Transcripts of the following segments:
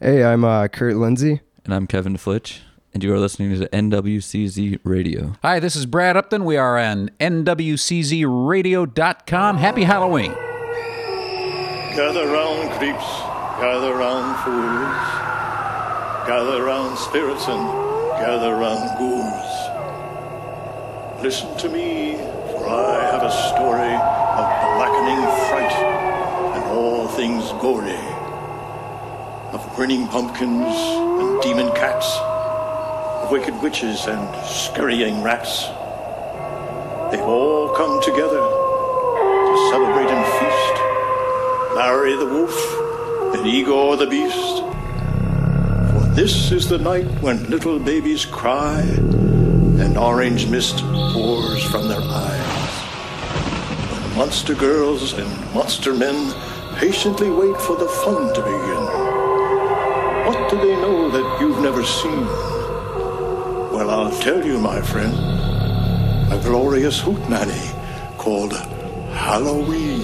Hey, I'm uh, Kurt Lindsay. And I'm Kevin Flitch, and you are listening to NWCZ Radio. Hi, this is Brad Upton. We are on NWCZRadio.com. Happy Halloween. Gather round, creeps, gather round, fools. Gather round, spirits, and gather round, ghouls. Listen to me, for I have a story of blackening fright and all things gory. Of grinning pumpkins and demon cats, of wicked witches and scurrying rats. They've all come together to celebrate and feast. Larry the wolf and Igor the beast. For this is the night when little babies cry and orange mist pours from their eyes. When monster girls and monster men patiently wait for the fun to begin. What do they know that you've never seen? Well, I'll tell you, my friend. A glorious hoot, hootenanny called Halloween.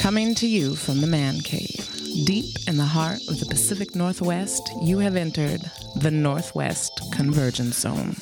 Coming to you from the man cave, deep in the heart of the Pacific Northwest, you have entered the Northwest Convergence Zone.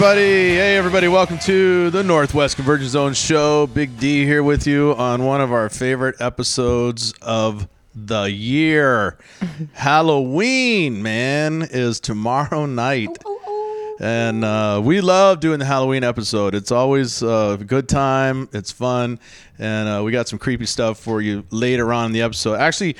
Everybody, hey everybody, welcome to the Northwest Convergence Zone show. Big D here with you on one of our favorite episodes of the year. Halloween, man, is tomorrow night. And uh, we love doing the Halloween episode. It's always uh, a good time. It's fun, and uh, we got some creepy stuff for you later on in the episode. Actually,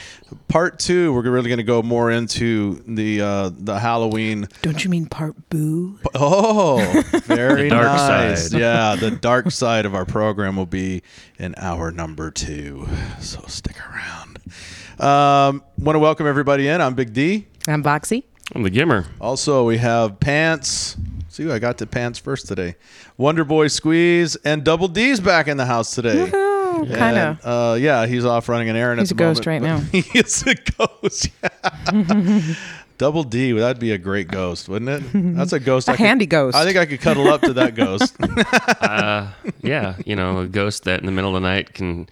part two, we're really going to go more into the uh, the Halloween. Don't you mean part boo? Oh, very dark nice. side. Yeah, the dark side of our program will be in hour number two. So stick around. Um, Want to welcome everybody in. I'm Big D. I'm Boxy. I'm the Gimmer. Also, we have Pants. See, I got to Pants first today. Wonder Boy Squeeze and Double D's back in the house today. Kind of. Uh, yeah, he's off running an errand. He's at a the ghost moment, right now. He is a ghost. Yeah. Double D. That'd be a great ghost, wouldn't it? That's a ghost. A I could- handy ghost. I think I could cuddle up to that ghost. Uh, yeah, you know, a ghost that in the middle of the night can.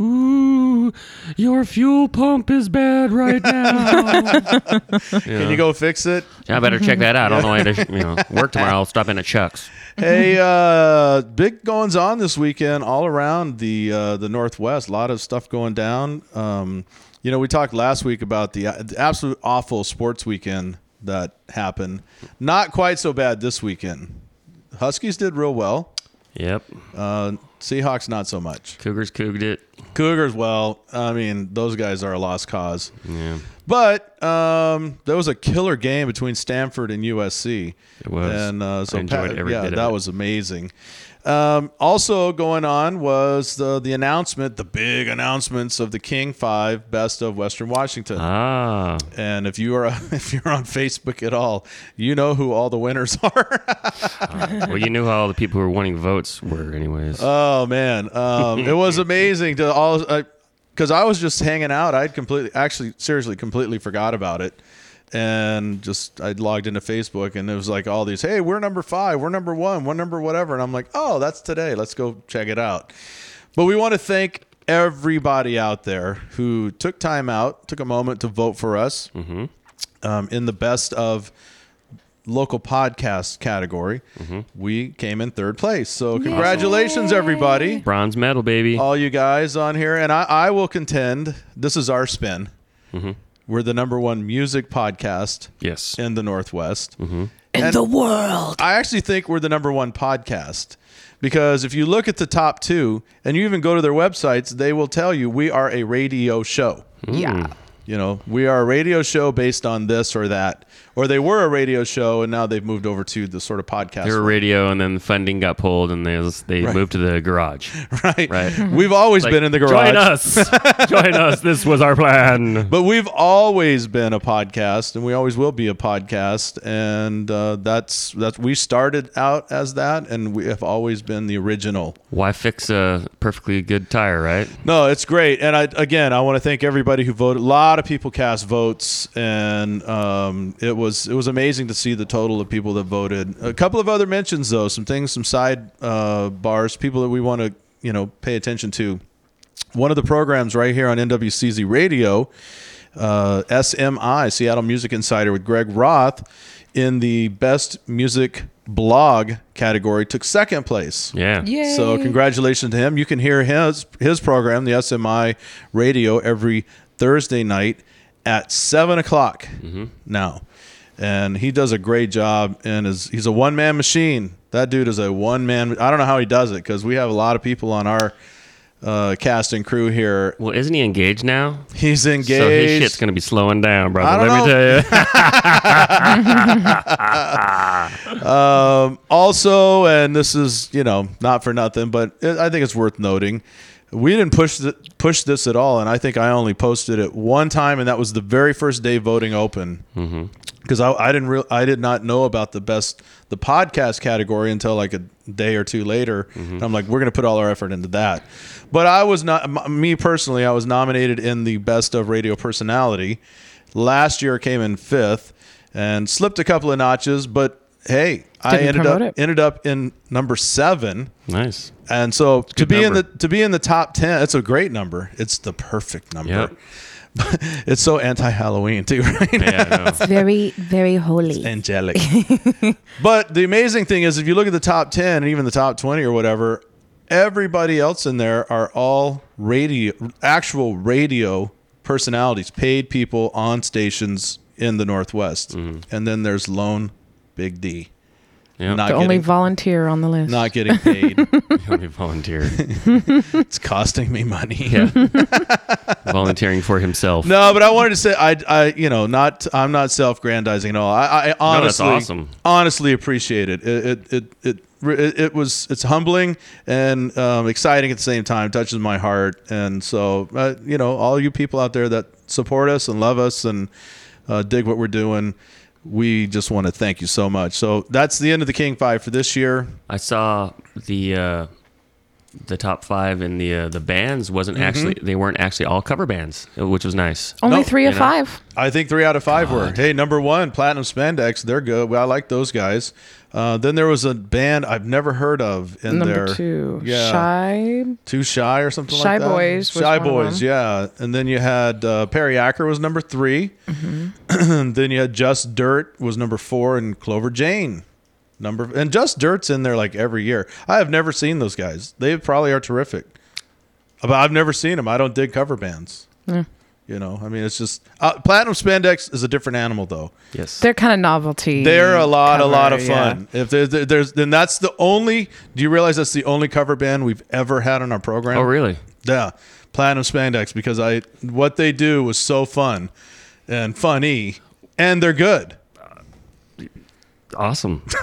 Ooh, your fuel pump is bad right now. Can you go fix it? I better check that out. I don't know why to, you know, work tomorrow. I'll stop in at Chuck's. hey, uh, big goings on this weekend all around the uh, the Northwest. A lot of stuff going down. Um, you know, we talked last week about the, the absolute awful sports weekend that happened. Not quite so bad this weekend. Huskies did real well. Yep. Uh, Seahawks not so much. Cougars couged it. Cougars, well, I mean, those guys are a lost cause. Yeah. But um, there was a killer game between Stanford and USC. It was. and uh, so I enjoyed Pat- every yeah, bit that was amazing. Um, also going on was the the announcement, the big announcements of the King Five Best of Western Washington. Ah, And if you are if you're on Facebook at all, you know who all the winners are. well, you knew how all the people who were winning votes were, anyways. oh man, um, it was amazing to all because I was just hanging out. I'd completely, actually, seriously, completely forgot about it, and just I logged into Facebook and it was like all these, hey, we're number five, we're number one, we're number whatever, and I'm like, oh, that's today. Let's go check it out. But we want to thank everybody out there who took time out, took a moment to vote for us mm-hmm. um, in the best of local podcast category. Mm-hmm. We came in third place. So congratulations, everybody, Bronze medal, baby. all you guys on here. And I, I will contend this is our spin. Mm-hmm. We're the number one music podcast yes. in the Northwest. Mm-hmm. In And- the world. I actually think we're the number one podcast because if you look at the top two and you even go to their websites, they will tell you we are a radio show. Yeah. You know, we are a radio show based on this or that. Or they were a radio show and now they've moved over to the sort of podcast. They were radio, and then the funding got pulled, and they was, they moved to the garage. right. Right. We've always Like, been in the garage. Join us. Join us. This was our plan. But we've always been a podcast, and we always will be a podcast, and uh, that's that's we started out as that, and we have always been the original. Why fix a perfectly good tire, right? No, it's great, and I again I want to thank everybody who voted. A lot of people cast votes, and um, it was it was amazing to see the total of people that voted. A couple of other mentions though, some things, some side uh, bars, people that we want to you know pay attention to. One of the programs right here on NWCZ Radio, uh, SMI Seattle Music Insider with Greg Roth, in the best music blog category took second place. Yeah. Yay. So congratulations to him. You can hear his his program, the SMI Radio, every Thursday night at seven o'clock now, and he does a great job. And is he's a one man machine. That dude is a one man. I don't know how he does it because we have a lot of people on our uh, cast and crew here. Well, isn't he engaged now? He's engaged. So his shit's gonna be slowing down, brother. Let know. me tell you. Um, also, and this is you know not for nothing, but it, I think it's worth noting. We didn't push th- push this at all, and I think I only posted it one time, and that was the very first day voting open. Mm-hmm. Because I, I didn't real I did not know about the best the podcast category until like a day or two later. Mm-hmm. And I'm like, we're gonna put all our effort into that. But I was not m- me personally. I was nominated in the best of radio personality. Last year came in fifth and slipped a couple of notches, but hey, I Didn't ended up it. ended up in number seven. nice. And so to good be in the to be in the top ten, it's a great number. It's the perfect number. Yep. it's so anti Halloween too, right? Yeah. I know. very, very holy. Angelic. but the amazing thing is, if you look at the top ten and even the top twenty or whatever, everybody else in there are all radio, actual radio personalities, paid people on stations in the Northwest. Mm-hmm. And then there's Lone Big D, Yep. not The only getting volunteer on the list. not getting paid. Let me volunteer. it's costing me money. Yeah. Volunteering for himself. No, but I wanted to say I, I, you know, not I'm not self-grandizing at all. I, I that's honestly, awesome. honestly appreciate it. It, it, it, it, it, it was it's humbling and um, exciting at the same time. Touches my heart, and so uh, you know, all you people out there that support us and love us and uh, dig what we're doing. We just want to thank you so much. So that's the end of the King Five for this year. I saw the uh, the top five in the uh, the bands wasn't Mm-hmm. actually they weren't actually all cover bands, uh, which was nice. Only No, three of five. I think three out of five were. Hey, number one, Platinum Spandex. They're good. Well, I like those guys. Uh, then there was a band I've never heard of in Number there. two. Yeah. Shy. Too Shy or something Shy like that. Shy Boys was Shy Boys, yeah. And then you had uh, Perry Acker was number 3 Mm-hmm. then you had Just Dirt was number four, and Clover Jane number. And Just Dirt's in there like every year. I have never seen those guys. They probably are terrific, but I've never seen them. I don't dig cover bands. You know, I mean, it's just uh, Platinum Spandex is a different animal, though. Yes. They're kind of novelty. They're a lot, a lot of yeah. fun. If there's, there's, then that's the only. Do you realize that's the only cover band we've ever had on our program? oh really? Yeah, Platinum Spandex because I what they do was so fun, and funny, and they're good. Awesome.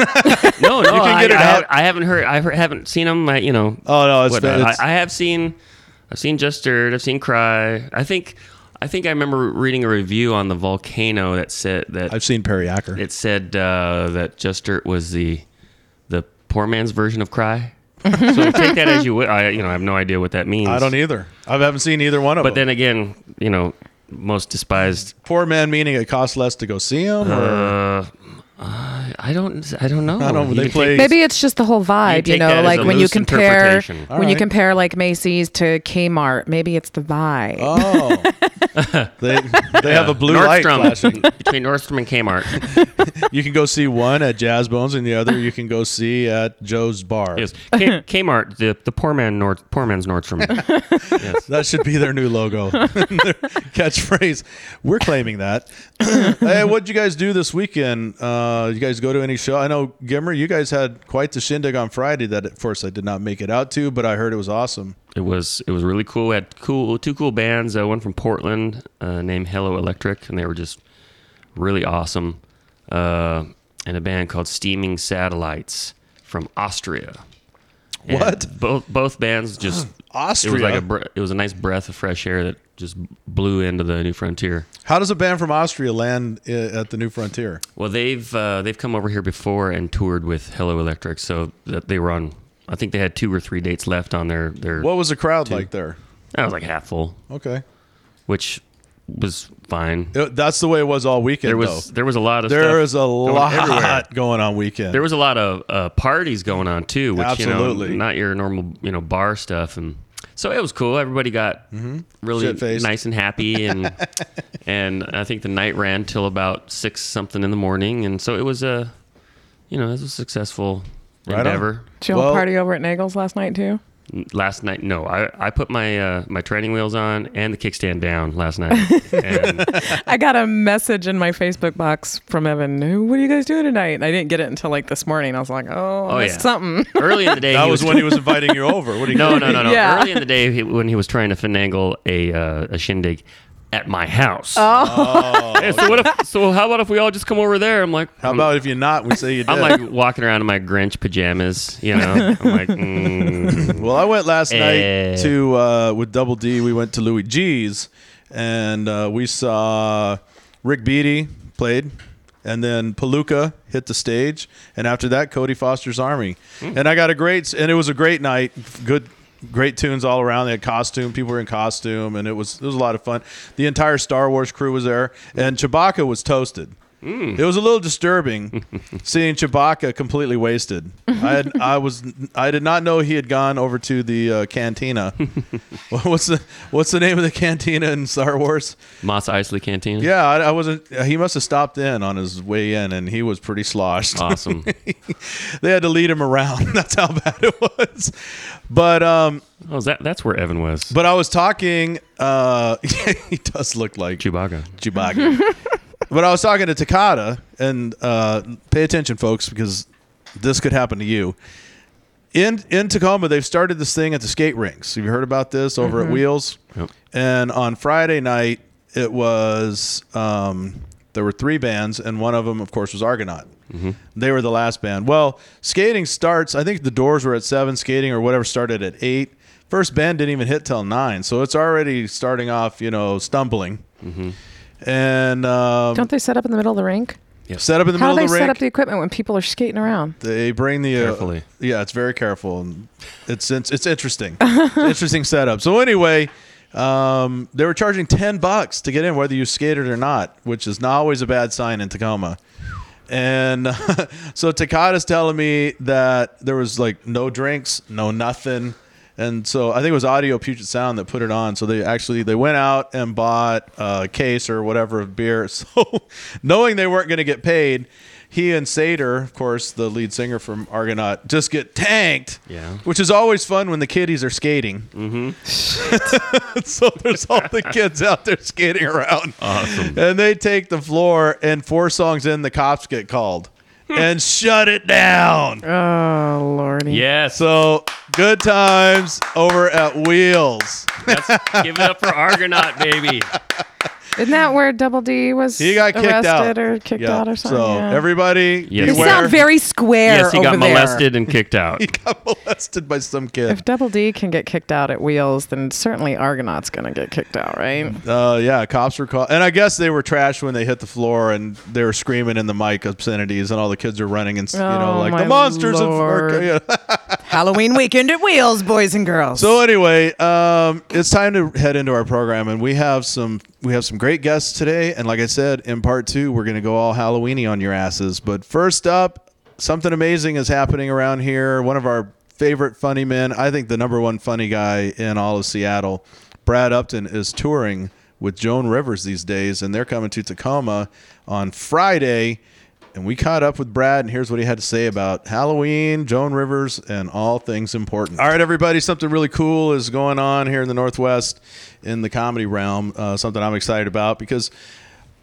no, no, can I, it I, out. I haven't heard. I haven't seen them. I, you know. Oh no, it's, what, it's I, I have seen. I've seen Just Stirred. I've seen Cry. I think. I think I remember reading a review on the volcano that said that I've seen Perry Acker. it said uh, that Just Dirt was the the poor man's version of Cry. so take that as you will. I you know I have no idea what that means. I don't either. I haven't seen either one of But them. But then again, you know, most despised. Poor man meaning it costs less to go see him. Or? Uh, I don't. I don't know. I don't. They play. Maybe it's just the whole vibe, you, take know, like when you compare interpretation. when you compare like Macy's to Kmart, maybe it's the vibe. oh, they they have a blue light flashing. Between Nordstrom and Kmart. You can go see one at Jazzbones, and the other you can go see at Joe's Bar. Yes, K- Kmart, the the poor man Nord, poor man's Nordstrom. yes. That should be their new logo, their catchphrase. We're claiming that. hey, what'd you guys do this weekend? Uh, you guys go to any show? I know Gimmer, you guys had quite the shindig on Friday. That at first I did not make it out to, but I heard it was awesome. It was it was really cool. We had cool two cool bands. Uh, one from Portland uh, named Hello Electric, and they were just really awesome. Uh, and a band called Steaming Satellites from Austria. And What? Both both bands just Austria. It was like a bre- it was a nice breath of fresh air that just blew into the new frontier. How does a band from Austria land i- at the New Frontier? Well, they've uh, they've come over here before and toured with Hello Electric, so that they were on. I think they had two or three dates left on their their. What was the crowd like there? That was like half full, Okay, which was fine. It- that's the way it was all weekend. There was though. there was a lot of There stuff is a going lot everywhere. going on weekend. There was a lot of uh, parties going on too, which Absolutely. you know, not your normal you know bar stuff, and so it was cool. Everybody got mm-hmm. really Shit-faced. nice and happy, and and I think the night ran till about six something in the morning, and so it was a you know it was a successful Right on. endeavor. Did you all Well- party over at Nagel's last night too? Last night, no, I, I put my uh, my training wheels on and the kickstand down last night. and I got a message in my Facebook box from Evan. What are you guys doing tonight? And I didn't get it until like this morning. I was like, oh, Oh, I yeah. something. early in the day, that he was when he was inviting you over. What do you? No, no, no, no. Yeah. Early in the day, he, when he was trying to finagle a uh, a shindig at my house. Oh. Hey, so what if? So how about if we all just come over there? I'm like, How I'm, about if you're not? We say you did. I'm like walking around in my Grinch pajamas. You know, I'm like, mm, Well, I went last Eh. night to uh, with Double D. We went to Louie G's, and uh, we saw Rick Beatty played, and then Palooka hit the stage, and after that, Cody Foster's Army, Hmm. and I got a great, and it was a great night. Good. Great tunes all around. They had costume. People were in costume, and it was it was a lot of fun. The entire Star Wars crew was there, and Chewbacca was toasted. Hmm. It was a little disturbing seeing Chewbacca completely wasted. I had, I was I did not know he had gone over to the uh, cantina. what's the What's the name of the cantina in Star Wars? Mos Eisley Cantina. Yeah, I, I wasn't. He must have stopped in on his way in, and he was pretty sloshed. Awesome. they had to lead him around. That's how bad it was. But um, Oh, that that's where Evan was. but I was talking. Uh, he does look like Chewbacca. Chewbacca. But I was talking to Takata, and uh, pay attention, folks, because this could happen to you. In in Tacoma, they've started this thing at the skate rinks. Have you heard about this over at Wheels? Yep. And on Friday night, it was um, there were three bands, and one of them, of course, was Argonaut. They were the last band. Well, skating starts. I think the doors were at seven. Skating or whatever started at eight. First band didn't even hit till nine, so it's already starting off, you know, stumbling. And um, Don't they set up in the middle of the rink? set up in the How do middle they of the set rink. up the equipment when people are skating around? They bring the uh, Carefully. yeah, it's very careful and it's it's, it's interesting. It's an interesting setup. So anyway, um, they were charging ten bucks to get in, whether you skated or not, which is not always a bad sign in Tacoma. And so Takata's telling me that there was like no drinks, no nothing. And so I think it was Audio Puget Sound that put it on. So they actually they went out and bought a case or whatever of beer. So knowing they weren't going to get paid, he and Sater, of course, the lead singer from Argonaut, just get tanked. Yeah. Which is always fun when the kiddies are skating. Mm-hmm. so there's all the kids out there skating around. Awesome. And they take the floor, and four songs in, the cops get called and shut it down. Oh, lordy. Yes. So good times over at Wheels. Let's give it up for Argonaut, baby. Isn't that where Double D was He got kicked arrested out or kicked Yeah. out or something? So yeah. everybody, Yes. you beware. sound very square yes, he got over there. molested and kicked out. he got molested by some kid. If Double D can get kicked out at Wheels, then certainly Argonaut's going to get kicked out, right? Uh, yeah, cops were called, and I guess they were trashed when they hit the floor, and they were screaming in the mic obscenities, and all the kids are running and s- you know Oh, like my the monsters Lord. of. Yeah. Halloween weekend at Wheels, boys and girls. So anyway, um, it's time to head into our program, and we have some we have some great guests today. And like I said, in part two, we're going to go all Halloweeny on your asses. But first up, something amazing is happening around here. One of our favorite funny men, I think the number one funny guy in all of Seattle, Brad Upton, is touring with Joan Rivers these days, and they're coming to Tacoma on Friday. And we caught up with Brad, and here's what he had to say about Halloween, Joan Rivers, and all things important. All right, everybody, something really cool is going on here in the Northwest in the comedy realm. Uh, something I'm excited about because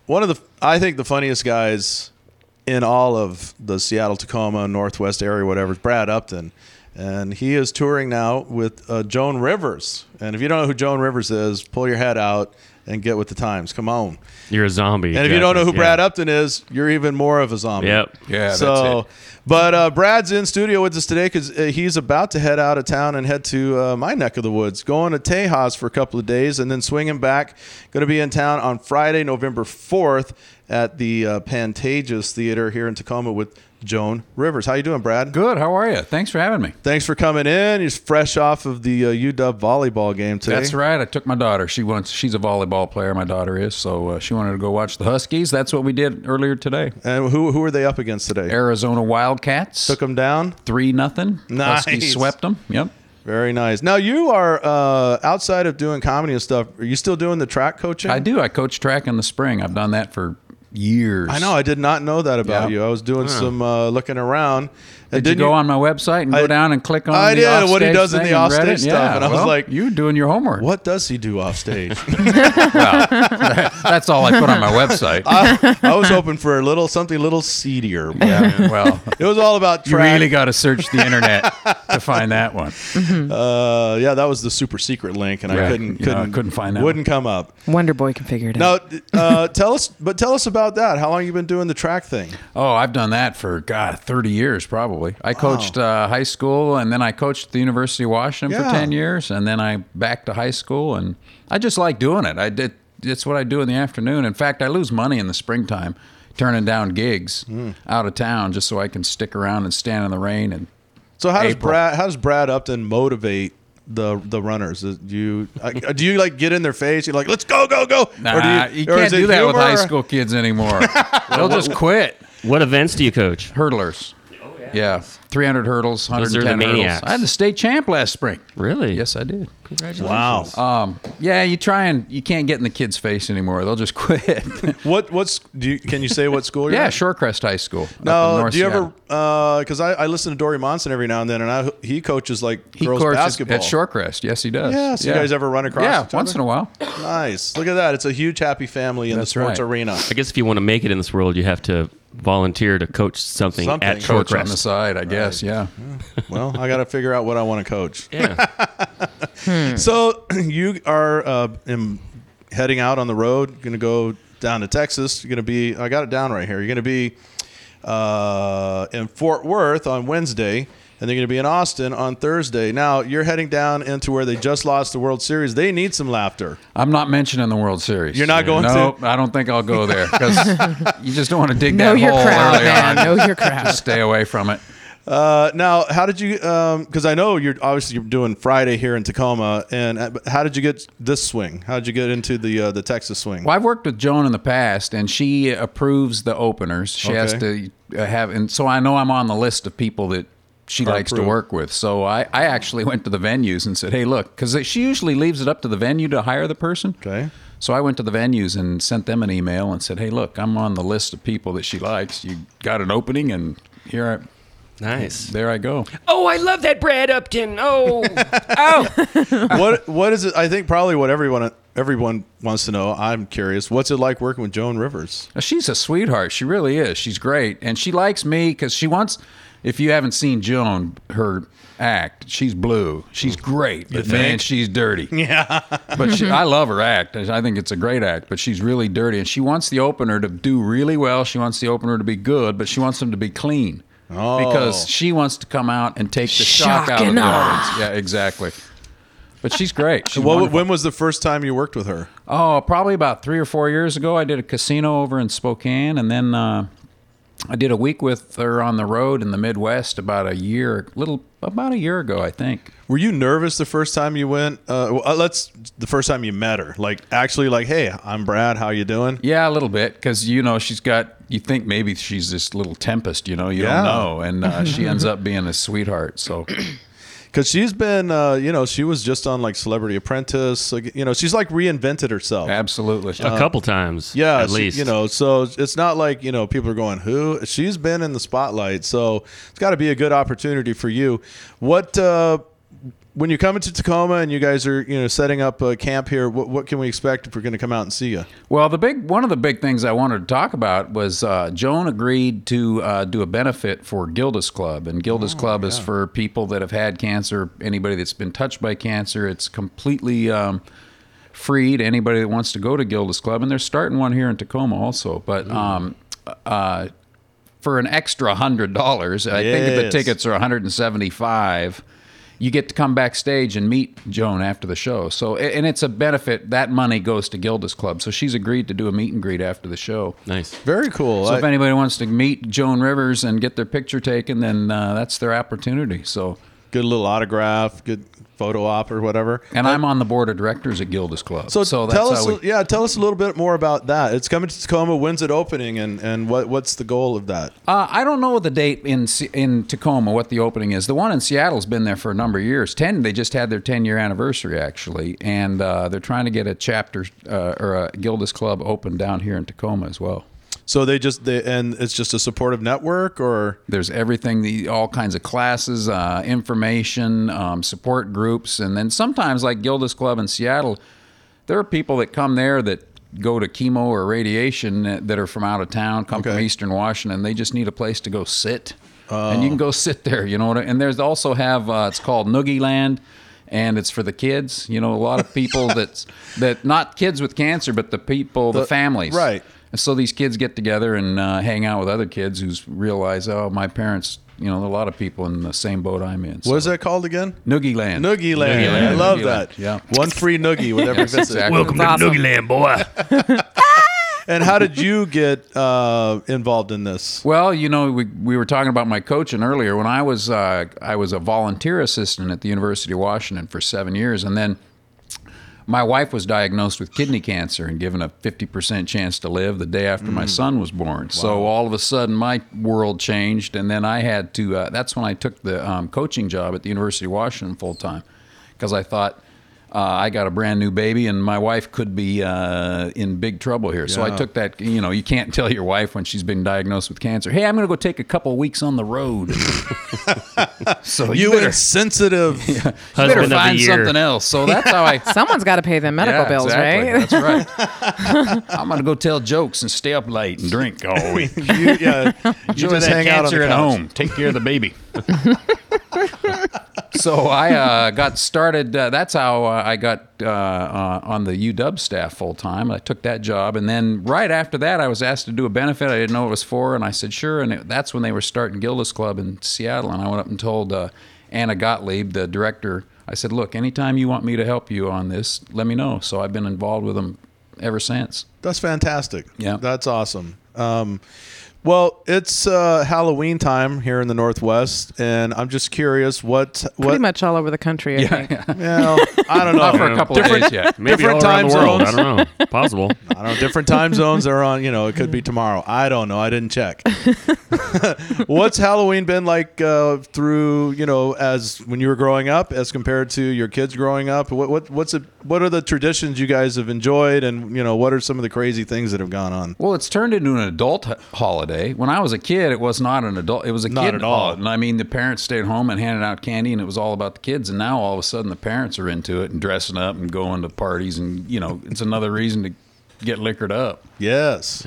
one of the, I think, the funniest guys in all of the Seattle, Tacoma, Northwest area, whatever, is Brad Upton. And he is touring now with uh, Joan Rivers. And if you don't know who Joan Rivers is, pull your head out and get with the times. Come on. You're a zombie. And if you don't know who exactly. Brad Yeah. Upton is, you're even more of a zombie. Yep. Yeah, that's so, it. but uh, Brad's in studio with us today because uh, he's about to head out of town and head to uh, my neck of the woods, going to Tejas for a couple of days and then swinging back. Going to be in town on Friday, November 4th at the uh, Pantages Theater here in Tacoma with Joan Rivers. How you doing, Brad? Good. How are you? Thanks for having me. Thanks for coming in. He's fresh off of the uh, UW volleyball game today. That's right. I took my daughter. She wants. She's a volleyball player. My daughter is. So uh, she wanted to go watch the Huskies. That's what we did earlier today. And who who are they up against today? Arizona Wildcats. Took them down. three nothing. Nice. Huskies swept them. Yep. Very nice. Now you are uh, outside of doing comedy and stuff. Are you still doing the track coaching? I do. I coach track in the spring. I've done that for years. I know. I did not know that about Yeah. you. I was doing some uh, looking around. And Did you didn't go on my website and go down and click on I the did, what he does in the and read offstage stuff, Yeah, and I was like, "You doing your homework?" What does he do off stage? That's all I put on my website. I, I was hoping for a little something a little seedier. but yeah, well, It was all about you really got to search the internet to find that one. uh, yeah, that was the super secret link, and I couldn't you know, I couldn't couldn't find that Wouldn't come up. Wonder Boy can figure it out. Now, uh, tell us, but tell us about that. How long you been doing the track thing? Oh, I've done that for God, thirty years probably. I coached uh, high school, and then I coached at the University of Washington Yeah. for ten years, and then I back to high school, and I just like doing it. I did. It's what I do in the afternoon. In fact, I lose money in the springtime turning down gigs Hmm. out of town just so I can stick around and stand in the rain and So how does Brad how does Brad Upton motivate the the runners? Do you uh, do you like get in their face? You're like, let's go, go, go. Nah, Or do you, or can't is it do that with high school kids anymore. They'll just quit. What events do you coach? Hurdlers. Yeah. 300 hurdles, Those are the 110 hurdles. maniacs. I had the state champ last spring. Really? Yes, I did. Congratulations. Wow. Um, yeah, you try and you can't get in the kids' face anymore. They'll just quit. What what's do you, can you say what school you're yeah, at? Shorecrest High School. up in No, North do you Seattle. ever? Because I, I listen to Dori Monson every now and then, and I, he coaches like He girls coaches basketball. at Shorecrest. Yes, he does. Yeah, so you guys ever run across Yeah, each once other? in a while. Nice. Look at that. It's a huge happy family in That's the sports right. arena. I guess if you want to make it in this world, you have to volunteer to coach something, Something. at Coach on the side, I guess. Yeah. Well, I got to figure out what I want to coach. Yeah. So you are uh, in, heading out on the road. Going to go down to Texas. You're going to be. I got it down right here. You're going to be uh, in Fort Worth on Wednesday, and they're going to be in Austin on Thursday. Now you're heading down into where they just lost the World Series. They need some laughter. I'm not mentioning the World Series. You're not going no, to? I don't think I'll go there because you just don't want to dig Know that your hole crowd, early man. on. Know your crowd. Just stay away from it. Uh, now, how did you? Because I know you're obviously you're doing Friday here in Tacoma, and uh, how did you get this swing? How did you get into the uh, the Texas swing? Well, I've worked with Joan in the past, and she approves the openers. She has to uh, have, and so I know I'm on the list of people that she Are likes to work with. So I, I actually went to the venues and said, "Hey, look," because she usually leaves it up to the venue to hire the person. Okay. So I went to the venues and sent them an email and said, "Hey, look, I'm on the list of people that she likes. You got an opening, and here I." Nice. there I go. Oh, I love that Brad Upton. Oh, oh. what what is it? I think probably what everyone everyone wants to know. I'm curious. What's it like working with Joan Rivers? She's a sweetheart. She really is. She's great, and she likes me because she wants. If you haven't seen Joan, her act, she's blue. She's great, but man, think? she's dirty. Yeah, but she, I love her act. I think it's a great act, but she's really dirty, and she wants the opener to do really well. She wants the opener to be good, but she wants them to be clean. Oh. Because she wants to come out and take the shock, out of the audience. Yeah, exactly. But she's great. She's wonderful. when was the first time you worked with her? Oh, probably about three or four years ago. I did a casino over in Spokane, and then uh, I did a week with her on the road in the Midwest about a year, little about a year ago, I think. Were you nervous the first time you went? Uh, well, uh, let's the first time you met her, like actually, like, hey, I'm Brad. How you doing? Yeah, a little bit, because you know she's got. You think maybe she's this little tempest, you know? You Yeah. don't know, and uh, she ends up being a sweetheart. So Because she's been, uh, you know, she was just on like Celebrity Apprentice. Like, you know, she's like reinvented herself. absolutely, a couple times. Yeah, at she- least. you know. So it's not like you know people are going who she's been in the spotlight. So it's got to be a good opportunity for you. What uh, when you come into Tacoma and you guys are you know setting up a camp here? What, what can we expect if we're going to come out and see you? Well, the big one of the big things I wanted to talk about was uh, Joan agreed to uh, do a benefit for Gilda's Club, and Gilda's Club is for people that have had cancer, anybody that's been touched by cancer. It's completely um, free to anybody that wants to go to Gilda's Club, and they're starting one here in Tacoma also. But um, uh, for an extra hundred dollars, I think the tickets are 175. You get to come backstage and meet Joan after the show. So, and it's a benefit. That money goes to Gilda's Club. So she's agreed to do a meet and greet after the show. nice. Very cool. So I- if anybody wants to meet Joan Rivers and get their picture taken, then uh, that's their opportunity. So, good little autograph, good photo op or whatever. and I'm on the board of directors at Gilda's Club. So, that's tell us, we- yeah, tell us a little bit more about that. It's coming to Tacoma. When's it opening, and and what what's the goal of that? Uh, I don't know the date in in Tacoma what the opening is. The one in Seattle's been there for a number of years. Ten, they just had their ten year anniversary actually, and uh, they're trying to get a chapter uh, or a Gilda's Club open down here in Tacoma as well. So they just they, and it's just a supportive network, or There's everything, the all kinds of classes, uh, information, um, support groups, and then sometimes like Gilda's Club in Seattle, there are people that come there that go to chemo or radiation that are from out of town, come from Eastern Washington. They just need a place to go sit, and you can go sit there. You know, what I- and there's also have uh, it's called Noogie Land. And it's for the kids, you know. A lot of people that's that not kids with cancer, but the people, the, The- families, right. And so these kids get together and uh, hang out with other kids who realize, oh, my parents, you know, a lot of people in the same boat I'm in. what is that called again? Noogie Land. Noogie Land. Noogie Land. I love Noogie that. Land, yeah. One free noogie with every Yes, visit. exactly. Welcome That's to awesome. Noogie Land, boy. And how did you get uh, involved in this? Well, you know, we, we were talking about my coaching earlier. When I was uh, I was a volunteer assistant at the University of Washington for seven years, and then my wife was diagnosed with kidney cancer and given a 50% chance to live the day after my son was born. So all of a sudden, my world changed, and then I had to. Uh, that's when I took the um, coaching job at the University of Washington full time because I thought. Uh, I got a brand new baby, and my wife could be uh, in big trouble here. So I took that. You know, you can't tell your wife when she's been diagnosed with cancer. Hey, I'm going to go take a couple weeks on the road. so you, You better, insensitive. you better Husband of the find something else. So that's how I. Someone's got to pay them medical Yeah, bills, exactly. right? That's right. I'm gonna go tell jokes and stay up late and drink all week. you, yeah, you just hang out on cancer the at couch. home. Take care of the baby. so I uh, got started. Uh, that's how uh, I got uh, uh, on the UW staff full time. I took that job, and then right after that, I was asked to do a benefit. I didn't know what it was for, and I said sure. And it, that's when they were starting Gilda's Club in Seattle. And I went up and told uh, Anna Gottlieb, the director. I said, "Look, anytime you want me to help you on this, let me know." So I've been involved with them ever since. That's fantastic. Yeah. That's awesome. Um, well, it's uh, Halloween time here in the Northwest, and I'm just curious what what. Pretty much all over the country, I think. Well, I don't know. Not for a couple of days yet. Maybe Different all around the time world. zones. I don't know. Possible. I don't know. Different time zones are on. You know, it could be tomorrow. I don't know. I didn't check. What's Halloween been like uh, through you know as when you were growing up as compared to your kids growing up? What what what's it? What are the traditions you guys have enjoyed, and you know what are some of the crazy things that have gone on? Well, it's turned into an adult holiday. Holiday. When I was a kid, it was not an adult. It was a Not kid at all. And I mean, the parents stayed home and handed out candy, and it was all about the kids. And now all of a sudden, the parents are into it and dressing up and going to parties, and you know, it's another reason to get liquored up. Yes.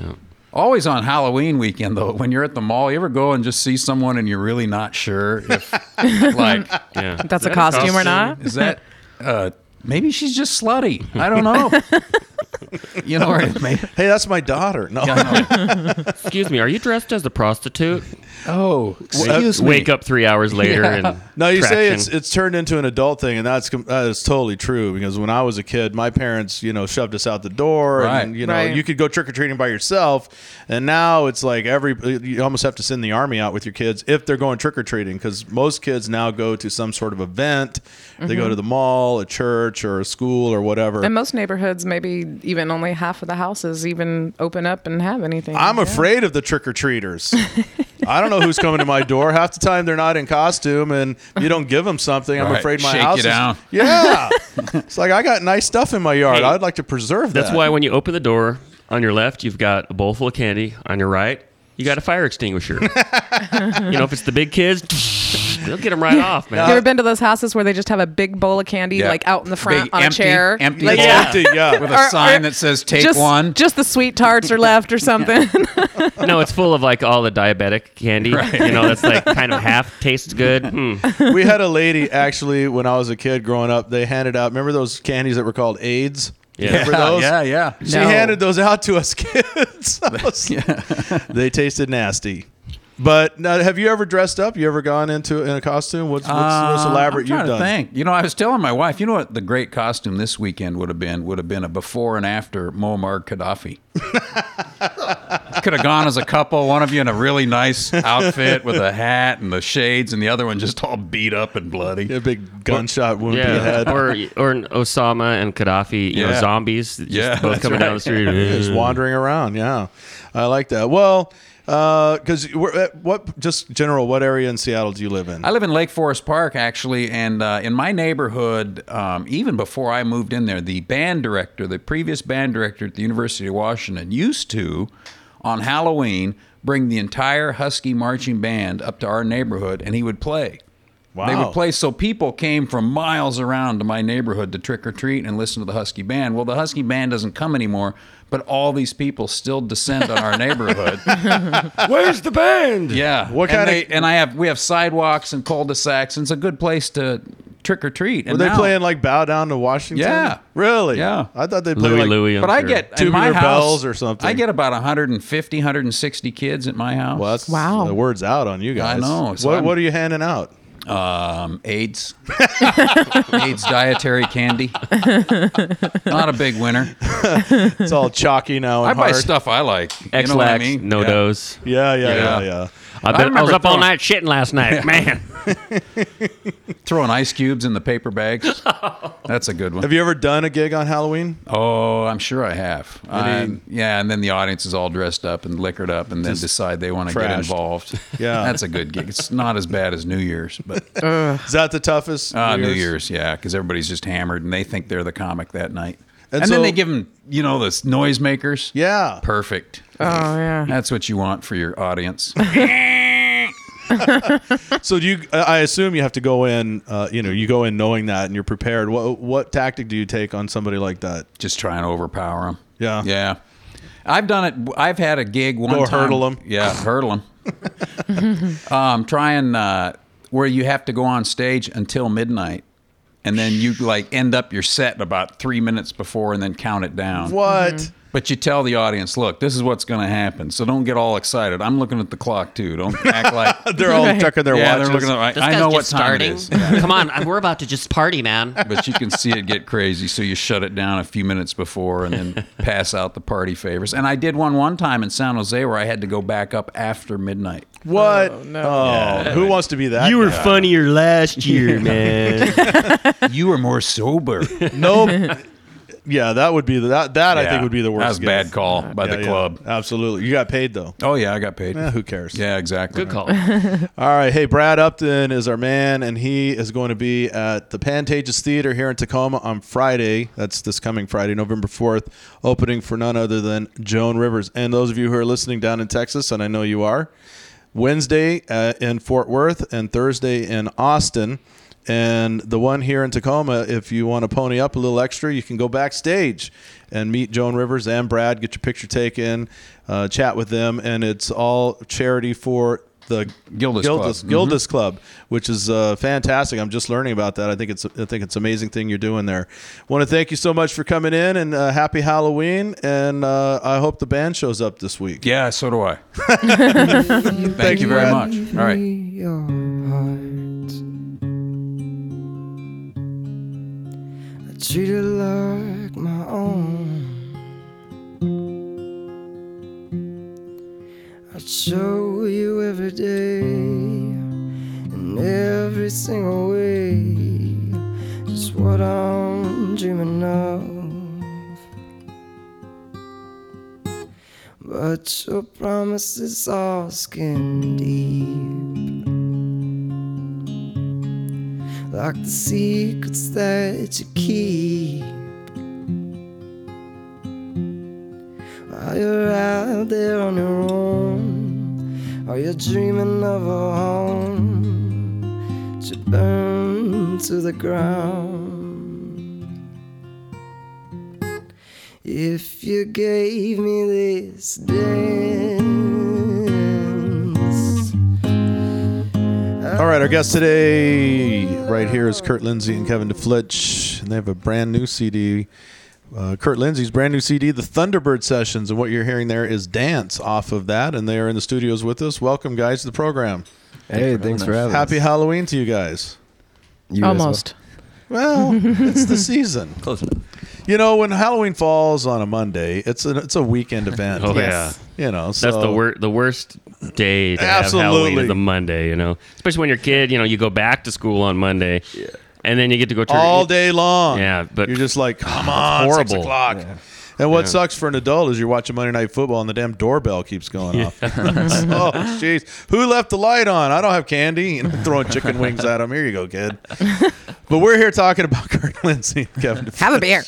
Always on Halloween weekend, though, when you're at the mall, you ever go and just see someone and you're really not sure if, like, Yeah. That's Is a that costume or not? is that uh, maybe she's just slutty? I don't know. you know, or maybe, Hey, that's my daughter. No. Excuse me, are you dressed as a prostitute? oh, excuse me. Wake up three hours later and No, you say it's it's turned into an adult thing, and that's that is totally true. Because when I was a kid, my parents, you know, shoved us out the door, Right. and you know, Right. you could go trick or treating by yourself. And now it's like every you almost have to send the army out with your kids if they're going trick or treating, because most kids now go to some sort of event. They go mm-hmm. to the mall, a church, or a school, or whatever. In most neighborhoods, maybe even only half of the houses even open up and have anything. I'm Yeah. afraid of the trick or treaters. I don't know who's coming to my door. Half the time they're not in costume, and you don't give them something. I'm Right. afraid my Shake you house is- down. Yeah, it's like I got nice stuff in my yard. Hey, I'd like to preserve that. That's why when you open the door, on your left, you've got a bowl full of candy. On your right, you got a fire extinguisher. you know, if it's the big kids, they'll get them right off, man. You ever been to those houses where they just have a big bowl of candy Yeah. like out in the front Big, on empty- a chair? empty like, bowl. yeah. Empty, yeah. with a Or- sign or that says "Take just, one." Just the sweet tarts are left or something. no, it's full of like all the diabetic candy. You know, that's like kind of half tastes good. Mm. we had a lady actually when I was a kid growing up. They handed out. Remember those candies that were called Ayds? Yeah. Remember those? yeah, yeah. She No. handed those out to us kids. I was- They tasted nasty. But now, have you ever dressed up? You ever gone into in a costume? What's, what's the most Uh, elaborate I'm trying you've to done? Think. You know, I was telling my wife. You know what the great costume this weekend would have been? Would have been a before and after Muammar Gaddafi. Could have gone as a couple. One of you in a really nice outfit with a hat and the shades, and the other one just all beat up and bloody. A big gunshot wound to the head. or or Osama and Gaddafi, you know, zombies, just Yeah, both that's coming down the street. just wandering around. Yeah, I like that. Well, because what just general, what area in Seattle do you live in? I live in Lake Forest Park, actually, and uh, in my neighborhood, um, even before I moved in there, the band director, the previous band director at the University of Washington, used to, on Halloween, bring the entire Husky marching band up to our neighborhood, and he would play. They would play, so people came from miles around to my neighborhood to trick or treat and listen to the Husky band. Well, the Husky band doesn't come anymore, but all these people still descend on our neighborhood. Where's the band? Yeah. What and kind of- And I have we have sidewalks and cul-de-sacs, and it's a good place to trick or treat. Were And they now- playing like "Bow Down to Washington"? Yeah. really? Yeah. I thought they played Louie like Louie. I'm But I sure. get in my Tubular house Bells or something. I get about 150, 160 kids at my house. Well, that's Wow. The word's out on you guys. I know, so what, what are you handing out? Um, Ayds, Ayds dietary candy. Not a big winner. It's all chalky now. And I buy hard. stuff I like. You know what I lax, mean? no Yeah. dose. Yeah, yeah, yeah, Yeah. yeah. I, I bet, I, was remember up all night shitting last night, man. Throwing ice cubes in the paper bags. That's a good one. Have you ever done a gig on Halloween? Oh, I'm sure I have. Um, yeah, and then the audience is all dressed up and liquored up, and then Just decide they want to get involved. Yeah. that's a good gig. It's not as bad as New Year's, but Is that the toughest? uh, New Year's, yeah, because everybody's just hammered and they think they're the comic that night. And And, so- then they give them, you know, the noisemakers. Yeah. Perfect. oh yeah. That's what you want for your audience. So do you? I assume you have to go in. Uh, you know, you go in knowing that and you're prepared. What what tactic do you take on somebody like that? just try and overpower them. Yeah. Yeah. I've done it. I've had a gig one Go time. hurdle 'em. Yeah, hurdle them. um, try and uh, where you have to go on stage until midnight, and then you like end up your set about three minutes before, and then count it down. What? But you tell the audience, look, this is what's going to happen. So don't get all excited. I'm looking at the clock too. Don't act like They're all checking their yeah. watches. They're looking at. This I know what just time starting. it is. Come on, we're about to just party, man. but you can see it get crazy. So you shut it down a few minutes before and then pass out the party favors. And I did one one time in San Jose where I had to go back up after midnight. What? Oh, no. Oh, who wants to be that? You were guy? funnier last year, man. You were more sober. Nope. Yeah, that would be the, that. That I Yeah, think would be the worst. That was a gift. bad call by Yeah, the yeah. club. Absolutely, you got paid though. Oh yeah, I got paid. Eh, who cares? Yeah, exactly. Good call. All right. Hey, Brad Upton is our man, and he is going to be at the Pantages Theater here in Tacoma on Friday. That's this coming Friday, November 4th, opening for none other than Joan Rivers. And those of you who are listening down in Texas, and I know you are, Wednesday uh, in Fort Worth and Thursday in Austin. And the one here in Tacoma, if you want to pony up a little extra, you can go backstage and meet Joan Rivers and Brad, get your picture taken, uh, chat with them, and it's all charity for the Gilda's Gilda's, Club. Gilda's Club, which is uh, fantastic. I'm just learning about that. I think it's I think it's an amazing thing you're doing there. Want to thank you so much for coming in and uh, happy Halloween. And uh, I hope the band shows up this week. Yeah, so do I. Thank you very Brad. much. All right. Treat it like my own. I show you every day in every single way just what I'm dreaming of. But your promises are skin deep. Like the secrets that you keep. While you're out there on your own, or you're dreaming of a home to burn to the ground. If you gave me this dance, All right, our guest today, right here, is Kurt Lindsay and Kevin DeFlitch, and they have a brand new CD. Uh, Kurt Lindsay's brand new CD, The Thunderbird Sessions, and what you're hearing there is dance off of that, and they are in the studios with us. Welcome, guys, to the program. Hey, thanks for having us. Happy. Halloween to you guys. You as. Almost. Well, it's the season. Close enough. You know, when Halloween falls on a Monday, it's a it's a weekend event. Oh Yes. You know, so That's the wor- the worst day to have Halloween Absolutely. is the Monday, you know. Especially when you're a kid, you know, you go back to school on Monday. And then you get to go to all day long. Yeah, but you're just like, come on, six horrible. o'clock. And what Yeah. sucks for an adult is you're watching Monday Night Football and the damn doorbell keeps going off. oh, jeez. Who left the light on? I don't have candy. You know, throwing chicken wings at him. Here you go, kid. But we're here talking about Kurt Lindsay and Kevin. Have a beer.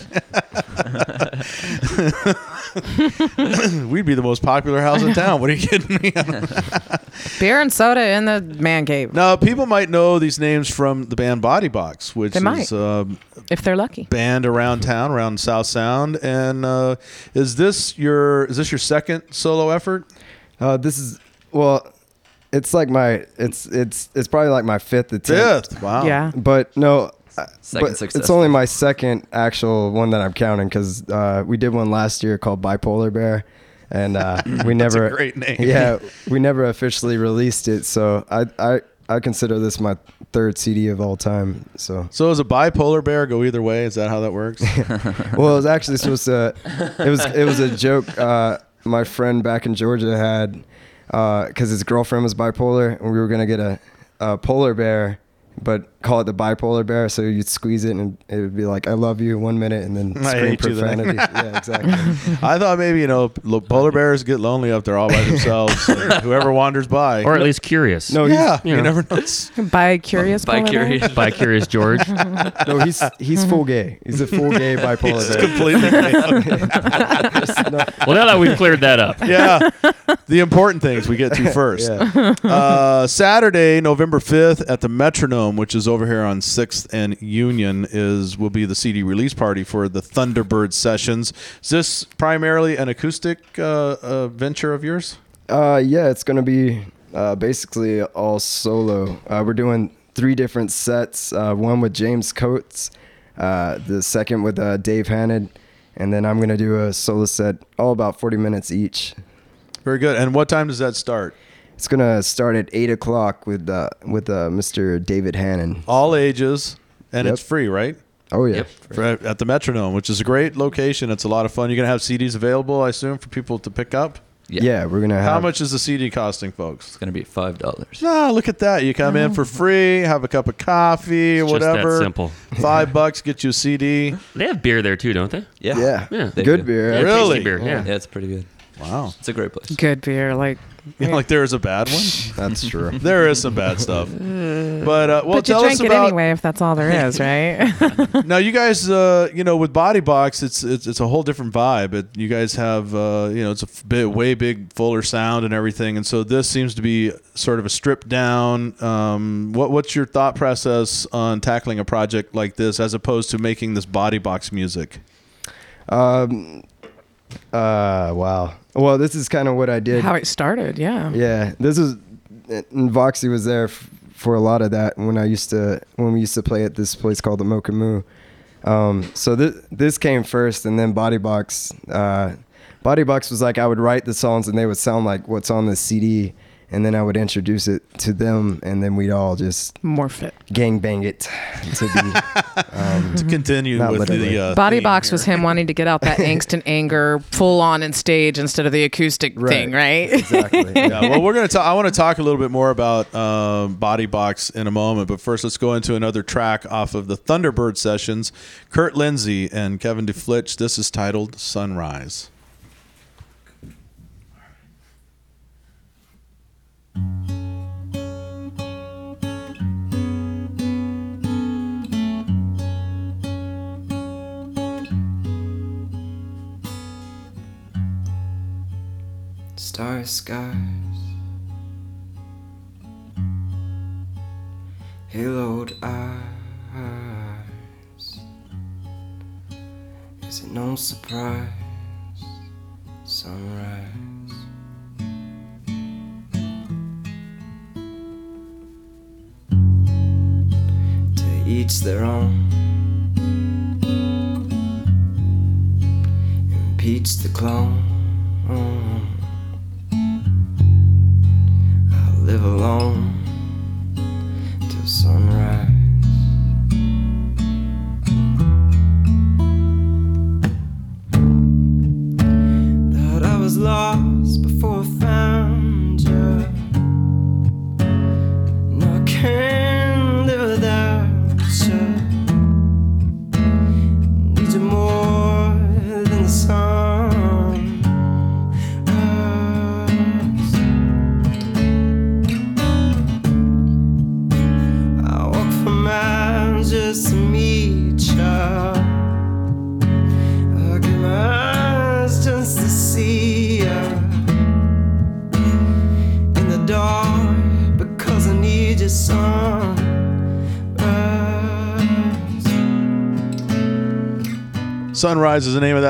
We'd be the most popular house in town. What are you kidding me? beer and soda in the man cave. now, people might know these names from the band Body Box, which They is might. um, If they're lucky. band around town, around South Sound. And uh, is this your is this your second solo effort? Uh, this is well, it's like my it's it's it's probably like my fifth attempt. Fifth. Wow. Yeah. But no, uh, Second but it's only my second actual one that I'm counting because uh, we did one last year called Bipolar Bear, and uh, we never great name. Yeah, we never officially released it, so I I I consider this my third CD of all time. So So is a bipolar bear go either way? Is that how that works? well, it was actually supposed to. It was it was a joke. Uh, my friend back in Georgia had because his girlfriend was bipolar, and we were gonna get a, a polar bear, but call it the bipolar bear. So you'd squeeze it, and it would be like "I love you" one minute, and then I scream hate you the next. profanity. yeah, exactly. I thought maybe you know lo- polar bears get lonely up there all by themselves. and whoever wanders by, or at least curious. No, he's, yeah, you you, know. never know. It's- By curious. By curious. By Curious George. no, he's he's full gay. He's a full gay bipolar It's bear. completely. well, now that we've cleared that up. yeah, the important things we get to first. Yeah. Uh, Saturday, November fifth, at the Metronome, which is over here on Sixth and Union, is will be the CD release party for the Thunderbird sessions. Is this primarily an acoustic uh, uh, venture of yours? Uh, yeah, it's gonna be uh, basically all solo. Uh, we're doing three different sets. Uh, one with James Coates, uh, the second with uh, Dave Hannon, and then I'm gonna do a solo set, all about 40 minutes each. Very good. And what time does that start? It's gonna start at eight o'clock with uh, with uh, Mr. David Hannon. All ages, and Yep. it's free, right? Oh yeah, Yep. For, at the Metronome, which is a great location. It's a lot of fun. You're gonna have CDs available, I assume, for people to pick up. Yeah, we're gonna have. How much is the CD costing, folks? It's gonna be five dollars. No, look at that. You come in for free, have a cup of coffee or It's just that whatever. simple. Five bucks, get you a CD. They have beer there too, don't they? Yeah. Yeah, Yeah. They good do. beer. Yeah, Really? beer. Yeah. Yeah, it's pretty good. Wow. It's a great place. Good beer, like. Yeah, like there is a bad one. That's true. There is some bad stuff. But uh, well, but you tell us drink it about anyway if that's all there is, right? now. You guys, uh, you know, with Body Box, it's it's, it's a whole different vibe. It, you guys have, uh, you know, it's a f- bit way big, fuller sound and everything. And so this seems to be sort of a stripped down. Um, what what's your thought process on tackling a project like this as opposed to making this Body Box music? Um. Uh. Wow. Well, this is kind of what I did. How it started, yeah. Yeah, this is and Voxy was there f- for a lot of that when I used to when we used to play at this place called the Mocha Moo. Um, so this this came first, and then Body Box. Uh, Body Box was like I would write the songs, and they would sound like what's on the CD, and then I would introduce it to them, and then we'd all just Morph it. gang bang it to be. Um, To continue Not with literally. the uh, Body theme Box here. was him wanting to get out that angst and anger full on in stage instead of the acoustic Right. thing, right? exactly. yeah, well, we're gonna talk. I want to talk a little bit more about um, Body Box in a moment, but first, let's go into another track off of the Thunderbird sessions. Kurt Lindsay and Kevin DeFlitch. This is titled "Sunrise." Star skies, haloed eyes. Is it no surprise? Sunrise. To each their own. Impeach the clone.